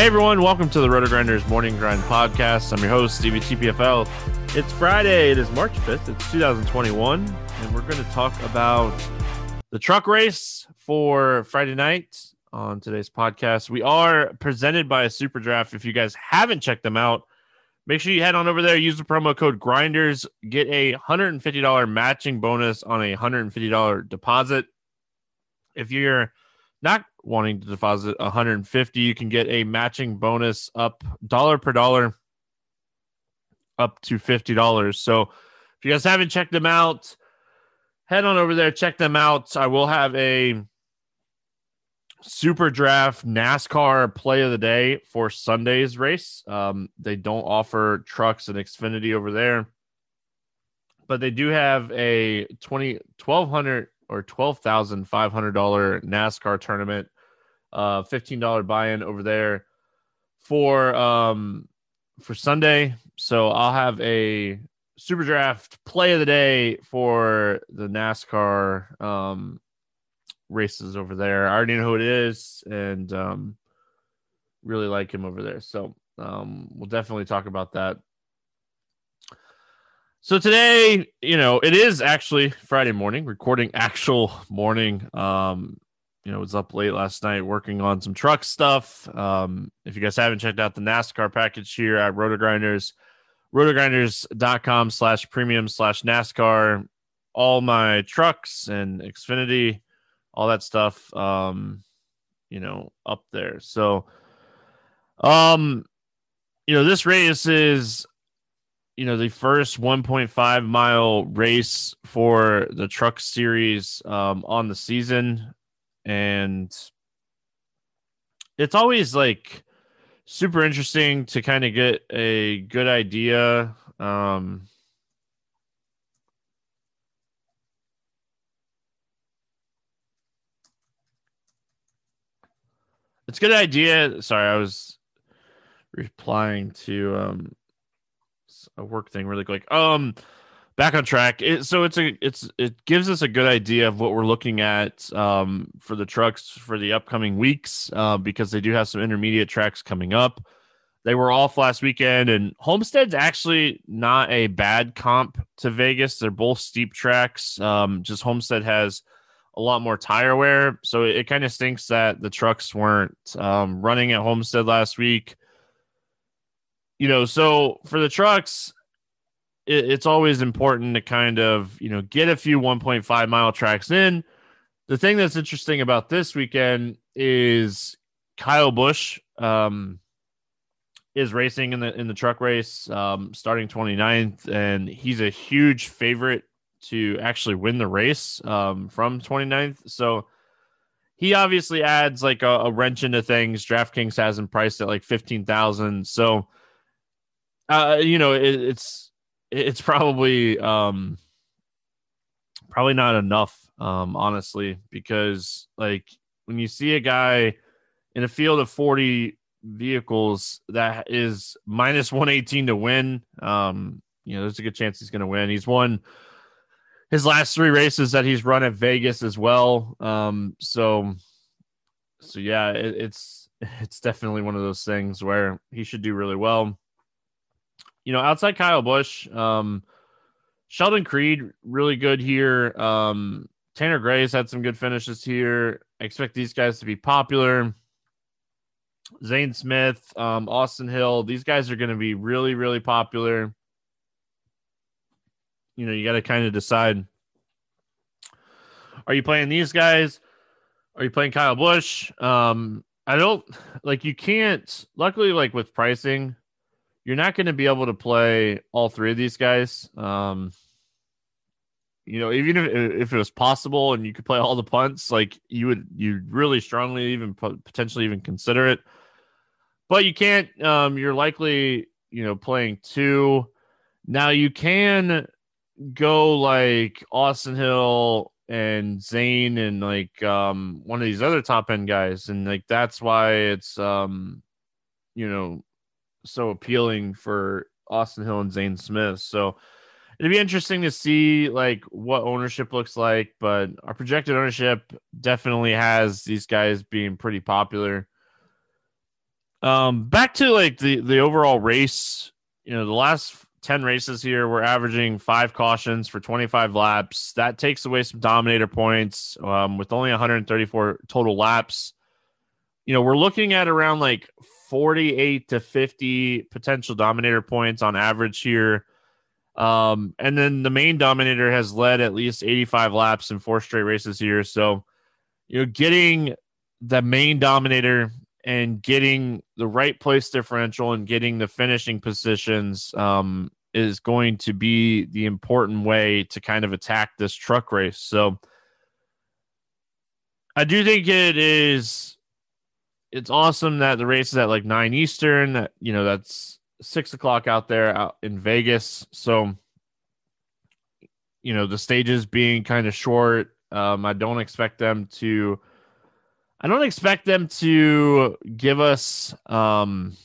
Hey everyone, welcome to the Roto Grinders Morning Grind Podcast. I'm your host, Stevie TPFL. It's Friday, it is March 5th, it's 2021, and we're going to talk about the truck race for Friday night on today's podcast. We are presented by a super draft. If you guys haven't checked them out, make sure you head on over there, use the promo code grinders, get a $150 matching bonus on a $150 deposit. If you're not wanting to deposit 150 you can get a matching bonus up dollar per dollar up to $50 so if you guys haven't checked them out head on over there check them out. I will have a super draft nascar play of the day for sunday's race. Um, they don't offer trucks and xfinity over there but they do have a 20 1200 or twelve thousand five hundred dollar NASCAR tournament, uh, fifteen dollar buy in over there for um for Sunday. So I'll have a super draft play of the day for the NASCAR um races over there. I already know who it is and um really like him over there. So um we'll definitely talk about that so today, you know, it is actually Friday morning, recording actual morning. Um, you know, was up late last night working on some truck stuff. Um, if you guys haven't checked out the NASCAR package here at Rotogrinders, rotogrinders.com slash premium slash NASCAR, all my trucks and Xfinity, all that stuff, um, you know, up there. So, um, you know, this race is you know the first 1.5 mile race for the truck series um, on the season. And it's always like super interesting to kind of get a good idea um, it's a good idea. Sorry i was replying to um a work thing really quick. Um, back on track. It, so it's a it's it gives us a good idea of what we're looking at um, for the trucks for the upcoming weeks uh, because they do have some intermediate tracks coming up. They were off last weekend, and Homestead's actually not a bad comp to Vegas. They're both steep tracks. Um, just Homestead has a lot more tire wear, so it, it kind of stinks that the trucks weren't um, running at Homestead last week you know, so for the trucks, it, it's always important to kind of, you know, get a few 1.5 mile tracks in. The thing that's interesting about this weekend is Kyle Busch um, is racing in the in the truck race um, starting 29th, and he's a huge favorite to actually win the race um, from 29th. So he obviously adds like a, a wrench into things. DraftKings has him priced at like 15,000. So uh, you know, it, it's it's probably um, probably not enough, um, honestly, because like when you see a guy in a field of forty vehicles that is minus one eighteen to win, um, you know, there's a good chance he's going to win. He's won his last three races that he's run at Vegas as well. Um, so, so yeah, it, it's it's definitely one of those things where he should do really well. You know, outside Kyle Busch, um, Sheldon Creed really good here. Um, Tanner Gray's had some good finishes here. I expect these guys to be popular. Zane Smith, um, Austin Hill, these guys are going to be really, really popular. You know, you got to kind of decide are you playing these guys? Are you playing Kyle Busch? Um, I don't like you can't, luckily, like with pricing, you're not going to be able to play all three of these guys. Um, you know, even if if it was possible and you could play all the punts, like you would, you really strongly even potentially even consider it. But you can't. Um, you're likely, you know, playing two. Now you can go like Austin Hill and Zane and like um one of these other top end guys, and like that's why it's um, you know, so appealing for Austin Hill and Zane Smith. So it'd be interesting to see like what ownership looks like, but our projected ownership definitely has these guys being pretty popular. Um, back to like the the overall race, you know, the last 10 races here, we're averaging five cautions for 25 laps. That takes away some dominator points um, with only 134 total laps. You know, we're looking at around like 48 to 50 potential dominator points on average here. Um, and then the main dominator has led at least 85 laps in four straight races here. So, you know, getting the main dominator and getting the right place differential and getting the finishing positions um, is going to be the important way to kind of attack this truck race. So, I do think it is. It's awesome that the race is at like nine Eastern. That you know that's six o'clock out there out in Vegas. So, you know, the stages being kind of short. Um, I don't expect them to. I don't expect them to give us um,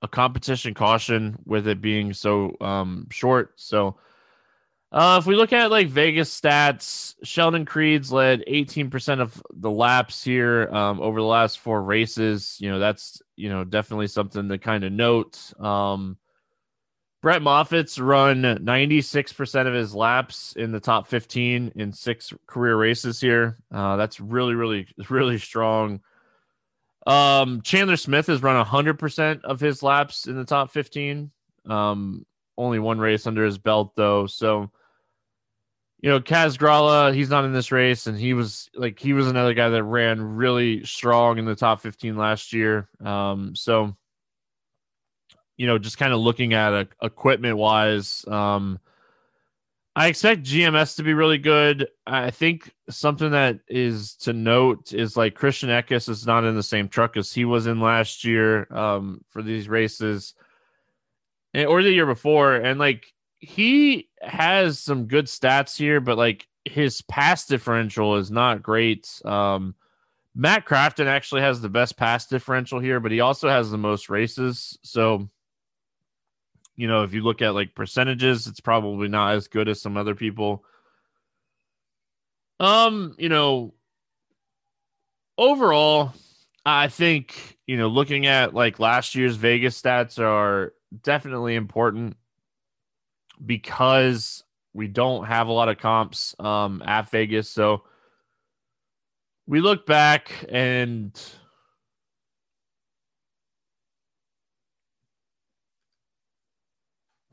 a competition caution with it being so um, short. So, uh, if we look at like Vegas stats, Sheldon Creed's led 18% of the laps here um, over the last four races. You know, that's, you know, definitely something to kind of note. Um, Brett Moffitt's run 96% of his laps in the top 15 in six career races here. Uh, that's really, really, really strong. Um, Chandler Smith has run 100% of his laps in the top 15. Um, only one race under his belt, though. So, you know, Kaz Grala, he's not in this race, and he was like he was another guy that ran really strong in the top 15 last year. Um, so you know, just kind of looking at a, equipment wise, um, I expect GMS to be really good. I think something that is to note is like Christian Eckes is not in the same truck as he was in last year um, for these races or the year before. And like he has some good stats here, but like his pass differential is not great. Um, Matt Crafton actually has the best pass differential here, but he also has the most races. So, you know, if you look at like percentages, it's probably not as good as some other people. Um, you know, overall, I think, you know, looking at like last year's Vegas stats are definitely important because we don't have a lot of comps um, at Vegas. So we look back and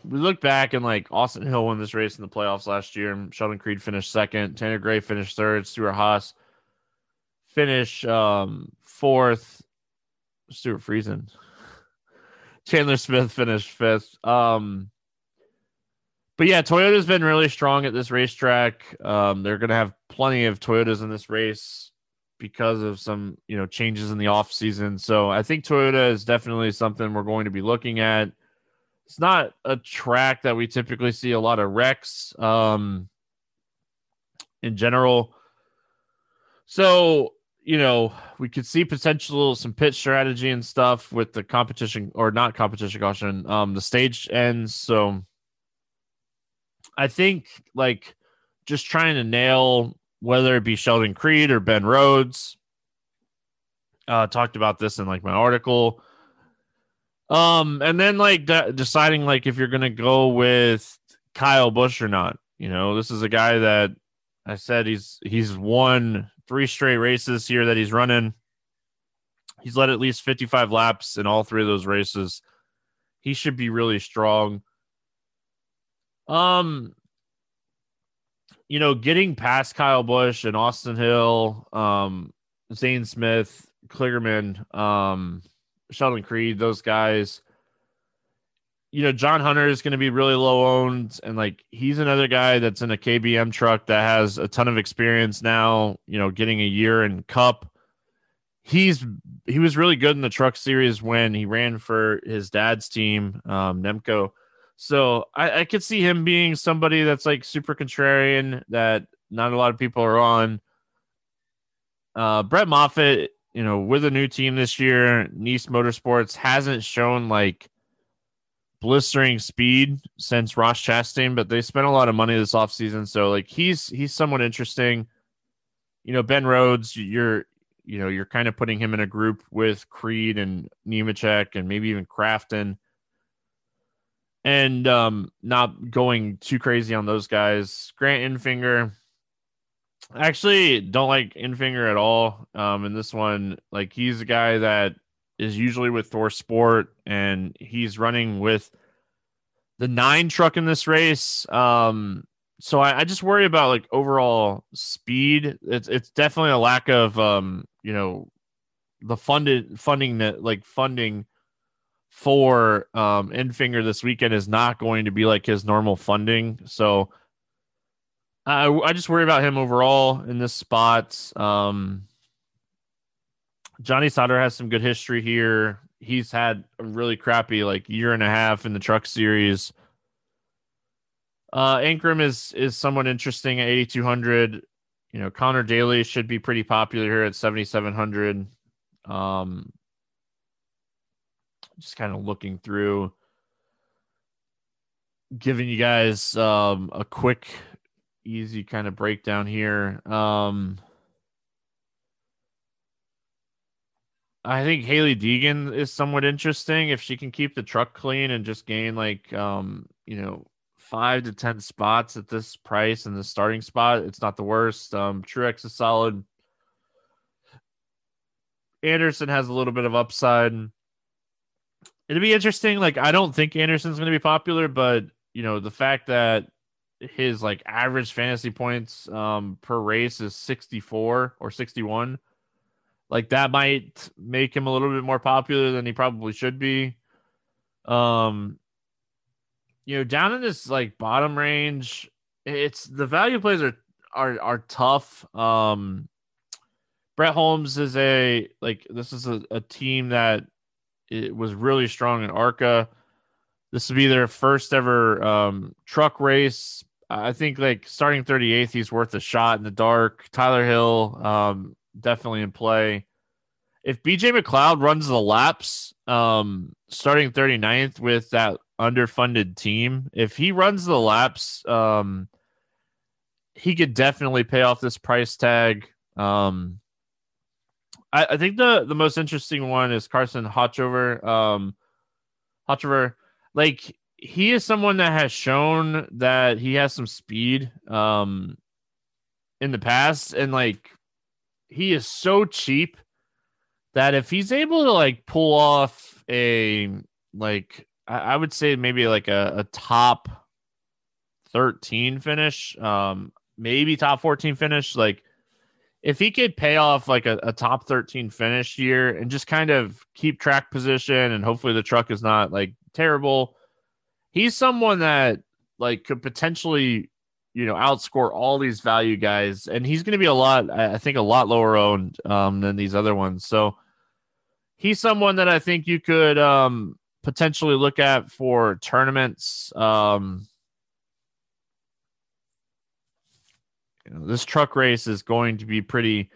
we look back and like Austin Hill won this race in the playoffs last year. Sheldon Creed finished second. Tanner Gray finished third. Stuart Haas finished um, fourth. Stewart Friesen. Chandler Smith finished fifth. Um, but yeah, Toyota's been really strong at this racetrack. Um, they're going to have plenty of Toyotas in this race because of some you know changes in the off season. So I think Toyota is definitely something we're going to be looking at. It's not a track that we typically see a lot of wrecks um, in general. So you know, we could see potential some pitch strategy and stuff with the competition or not competition caution. Um, the stage ends, so I think like just trying to nail whether it be Sheldon Creed or Ben Rhodes. Uh, talked about this in like my article. Um, and then like de- deciding like if you're gonna go with Kyle Busch or not. You know, this is a guy that I said he's he's won three straight races here that he's running. He's led at least 55 laps in all three of those races. He should be really strong. Um, you know, getting past Kyle Busch and Austin Hill, um, Zane Smith, Kligerman, um, Sheldon Creed, those guys. You know, John Hunter is going to be really low owned, and like he's another guy that's in a KBM truck that has a ton of experience now. You know, getting a year in Cup. He's he was really good in the truck series when he ran for his dad's team, um, Nemco. So I, I could see him being somebody that's like super contrarian that not a lot of people are on. Uh, Brett Moffitt you know, with a new team this year, Niece Motorsports hasn't shown like blistering speed since Ross Chastain, but they spent a lot of money this offseason. So like he's he's somewhat interesting. You know, Ben Rhodes, you're you know, you're kind of putting him in a group with Creed and Nemechek and maybe even Crafton. And um not going too crazy on those guys. Grant Enfinger, I actually don't like Enfinger at all. Um, in this one, like he's a guy that is usually with Thor Sport, and he's running with the nine truck in this race. Um, so I, I just worry about like overall speed. It's it's definitely a lack of um, you know, the funded funding that like funding for um Enfinger this weekend is not going to be like his normal funding. So I I just worry about him overall in this spot. Um, Johnny Sauter has some good history here. He's had a really crappy like year and a half in the truck series. Uh, Ankrum is is somewhat interesting at 8200. You know, Connor Daly should be pretty popular here at 7700. Um, just kind of looking through, giving you guys um, a quick easy kind of breakdown here. Um, I think Hailie Deegan is somewhat interesting if she can keep the truck clean and just gain like um, you know, five to ten spots at this price and the starting spot. It's not the worst. Um, Truex is solid. Anderson has a little bit of upside. It'd be interesting. Like, I don't think Anderson's going to be popular, but you know, the fact that his like average fantasy points um per race is 64 or 61 like that might make him a little bit more popular than he probably should be um you know down in this like bottom range it's the value plays are are are tough um Brett Holmes is a like this is a, a team that it was really strong in ARCA. This will be their first ever um, truck race. I think like starting 38th, he's worth a shot in the dark. Tyler Hill, um, definitely in play. If BJ McLeod runs the laps, um, starting 39th with that underfunded team, if he runs the laps, um, he could definitely pay off this price tag. Um, I, I think the the most interesting one is Carson Hotchover. Um, Hocevar, like he is someone that has shown that he has some speed um in the past and like he is so cheap that if he's able to like pull off a like I, would say maybe like a, a top 13 finish um maybe top 14 finish like if he could pay off like a, a, top 13 finish year and just kind of keep track position and hopefully the truck is not like terrible he's someone that like could potentially you know outscore all these value guys. And he's going to be a lot i think a lot lower owned um, than these other ones. So he's someone that i think you could um, potentially look at for tournaments. Um, you know, this truck race is going to be pretty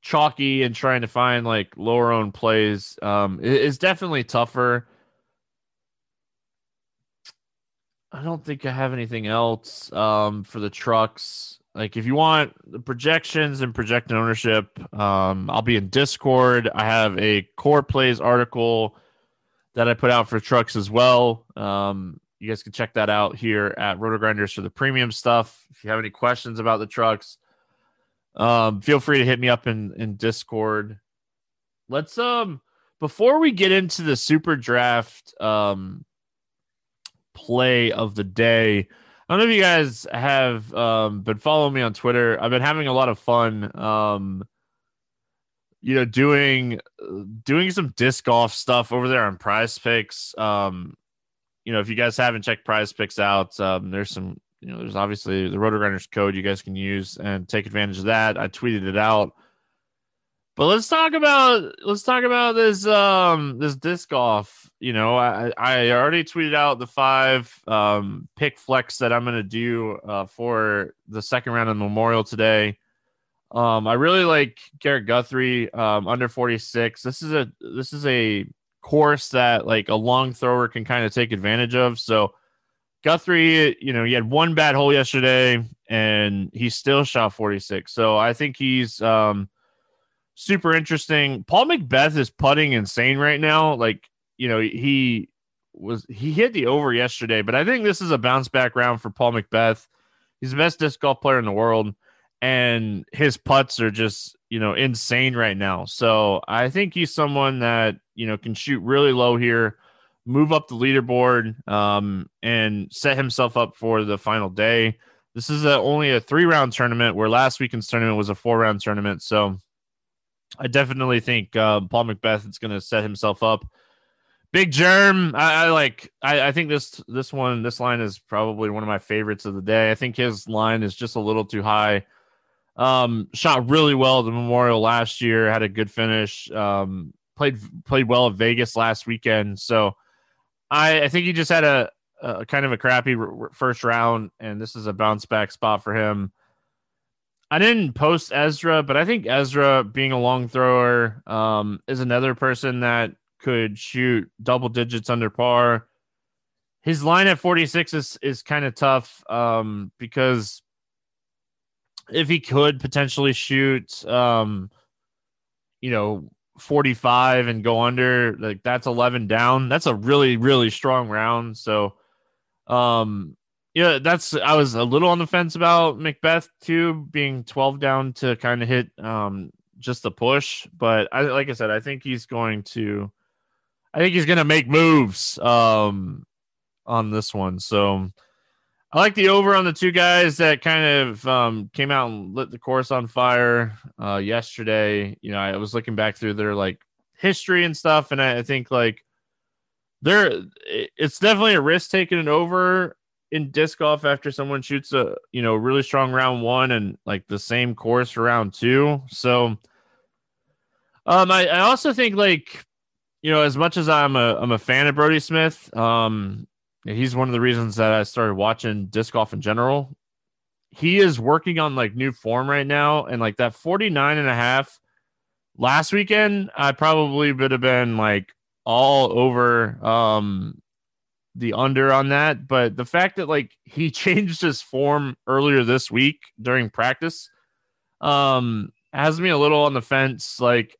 chalky and trying to find like lower own plays. Um, is definitely tougher. I don't think I have anything else um, for the trucks. Like if you want the projections and projected ownership, um, I'll be in Discord. I have a core plays article that I put out for trucks as well. Um, you guys can check that out here at Roto Grinders for the premium stuff. If you have any questions about the trucks, um, feel free to hit me up in in Discord. Let's um before we get into the super draft um play of the day. I don't know if you guys have um, been following me on Twitter. I've been having a lot of fun, um, you know, doing doing some disc golf stuff over there on Prize Picks. Um, you know, if you guys haven't checked Prize Picks out, um, there's some, you know, there's obviously the Roto Grinders code you guys can use and take advantage of that. I tweeted it out. But let's talk about let's talk about this um this disc golf. You know, I I already tweeted out the five um pick flex that I'm gonna do uh, for the second round of Memorial today. Um, I really like Garrett Gurthie um, under 46. This is a this is a course that like a long thrower can kind of take advantage of. So Gurthie, you know, he had one bad hole yesterday and he still shot 46. So I think he's um super interesting. Paul McBeth is putting insane right now. Like, you know, he was he hit the over yesterday, but I think this is a bounce back round for Paul McBeth. He's the best disc golf player in the world, and his putts are just you know insane right now. So I think he's someone that you know can shoot really low here, move up the leaderboard, um, and set himself up for the final day. This is a, only a three round tournament, where last weekend's tournament was a four round tournament. So I definitely think uh, Paul McBeth is going to set himself up. Big Jerm, I, I like. I, I, think this this one this line is probably one of my favorites of the day. I think his line is just a little too high. Um, shot really well at the Memorial last year. Had a good finish. Um, played played well at Vegas last weekend. So I, I think he just had a, a kind of a crappy first round, and this is a bounce back spot for him. I didn't post Ezra, but I think Ezra, being a long thrower, um, is another person that could shoot double digits under par. His line at 46 is is kind of tough um, because if he could potentially shoot, um, you know, 45 and go under, like that's 11 down. That's a really really strong round. So, um, yeah, that's I was a little on the fence about McBeth too, being 12 down to kind of hit um just the push, but I like I said, I think he's going to I think he's going to make moves um on this one. So I like the over on the two guys that kind of um, came out and lit the course on fire uh, yesterday. You know, I was looking back through their like history and stuff, and I, I think like there, it's definitely a risk taking it over in disc golf after someone shoots a you know really strong round one and like the same course for round two. So um I, I also think like you know as much as I'm a I'm a fan of Brodie Smith, um he's one of the reasons that I started watching disc golf in general. He is working on like new form right now and like that 49 and a half last weekend I probably would have been like all over um the under on that, but the fact that like he changed his form earlier this week during practice um has me a little on the fence. Like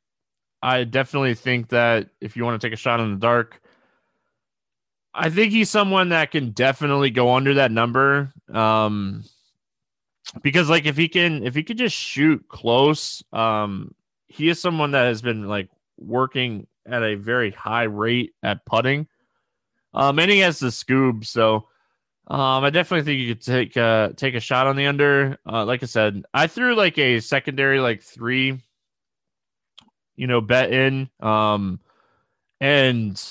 I definitely think that if you want to take a shot in the dark, I think he's someone that can definitely go under that number. Um because like if he can if he could just shoot close, um he is someone that has been like working at a very high rate at putting. Um, and he has the Scoob, so um, I definitely think you could take uh take a shot on the under. Uh, like I said, I threw like a secondary like three, you know, bet in, um, and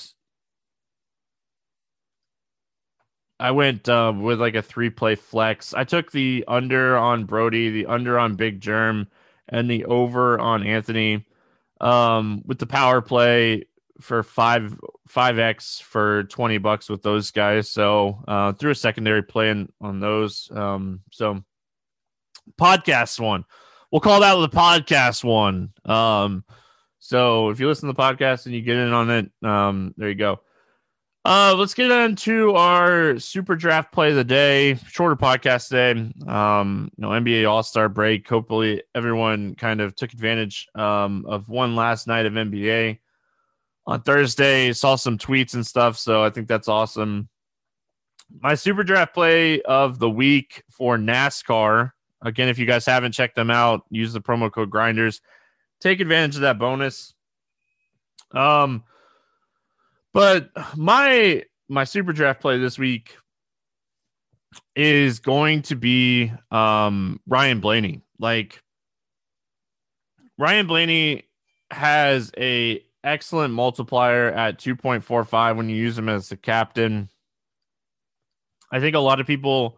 I went uh, with like a three play flex. I took the under on Brodie, the under on Big Jerm, and the over on Anthony. Um, with the power play, for five five x for twenty bucks with those guys. So uh, threw a secondary play in, on those. Um, so podcast one. we'll call that the podcast one. Um, so if you listen to the podcast and you get in on it, um, there you go. Uh, let's get into our super draft play of the day. Shorter podcast today. Um, you know, NBA All Star break. Hopefully, everyone kind of took advantage um, of one last night of NBA on Thursday. Saw some tweets and stuff, so I think that's awesome. My super draft play of the week for NASCAR. Again, if you guys haven't checked them out, use the promo code Grinders. Take advantage of that bonus. Um but my my super draft play this week is going to be um Ryan Blaney. Like Ryan Blaney has a excellent multiplier at 2.45 when you use him as the captain. I think a lot of people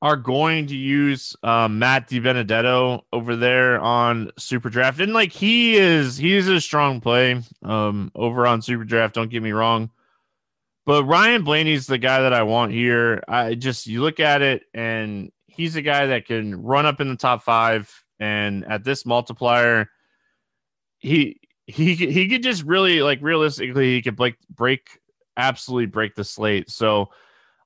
are going to use um, Matt DiBenedetto over there on Super Draft, and like he is, he's a strong play um, over on Super Draft. Don't get me wrong, but Ryan Blaney's the guy that I want here. I just you look at it, and he's a guy that can run up in the top five, and at this multiplier, he he he could just really like realistically he could break break absolutely break the slate. So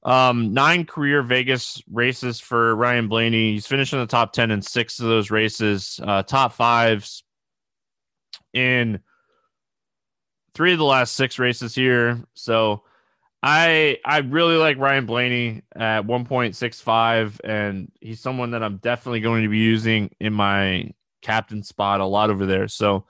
um, nine career Vegas races for Ryan Blaney. He's finished in the top 10 in six of those races, uh, top fives in three of the last six races here. So I I really like Ryan Blaney at 1.65, and he's someone that I'm definitely going to be using in my captain spot a lot over there. So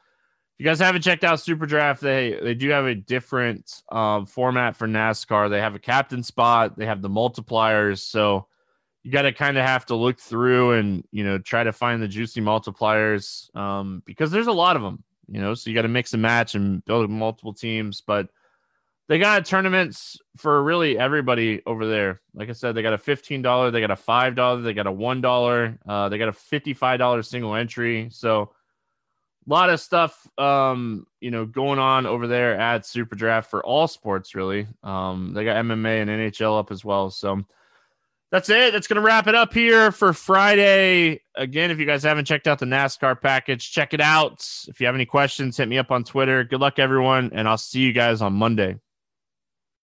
you guys haven't checked out Super Draft, they they do have a different um, format for NASCAR. They have a captain spot, they have the multipliers, so you got to kind of have to look through and you know try to find the juicy multipliers um, because there's a lot of them. You know, so you got to mix and match and build multiple teams, but they got tournaments for really everybody over there. Like I said, they got a fifteen dollar, they got a five dollar, they got a one dollar, uh, they got a fifty five dollar single entry. So a lot of stuff um you know going on over there at super draft for all sports really. Um they got mma and nhl up as well. So that's it. That's gonna wrap it up here for friday. Again if you guys haven't checked out the nascar package check it out. If you have any questions hit me up on twitter. Good luck everyone and i'll see you guys on monday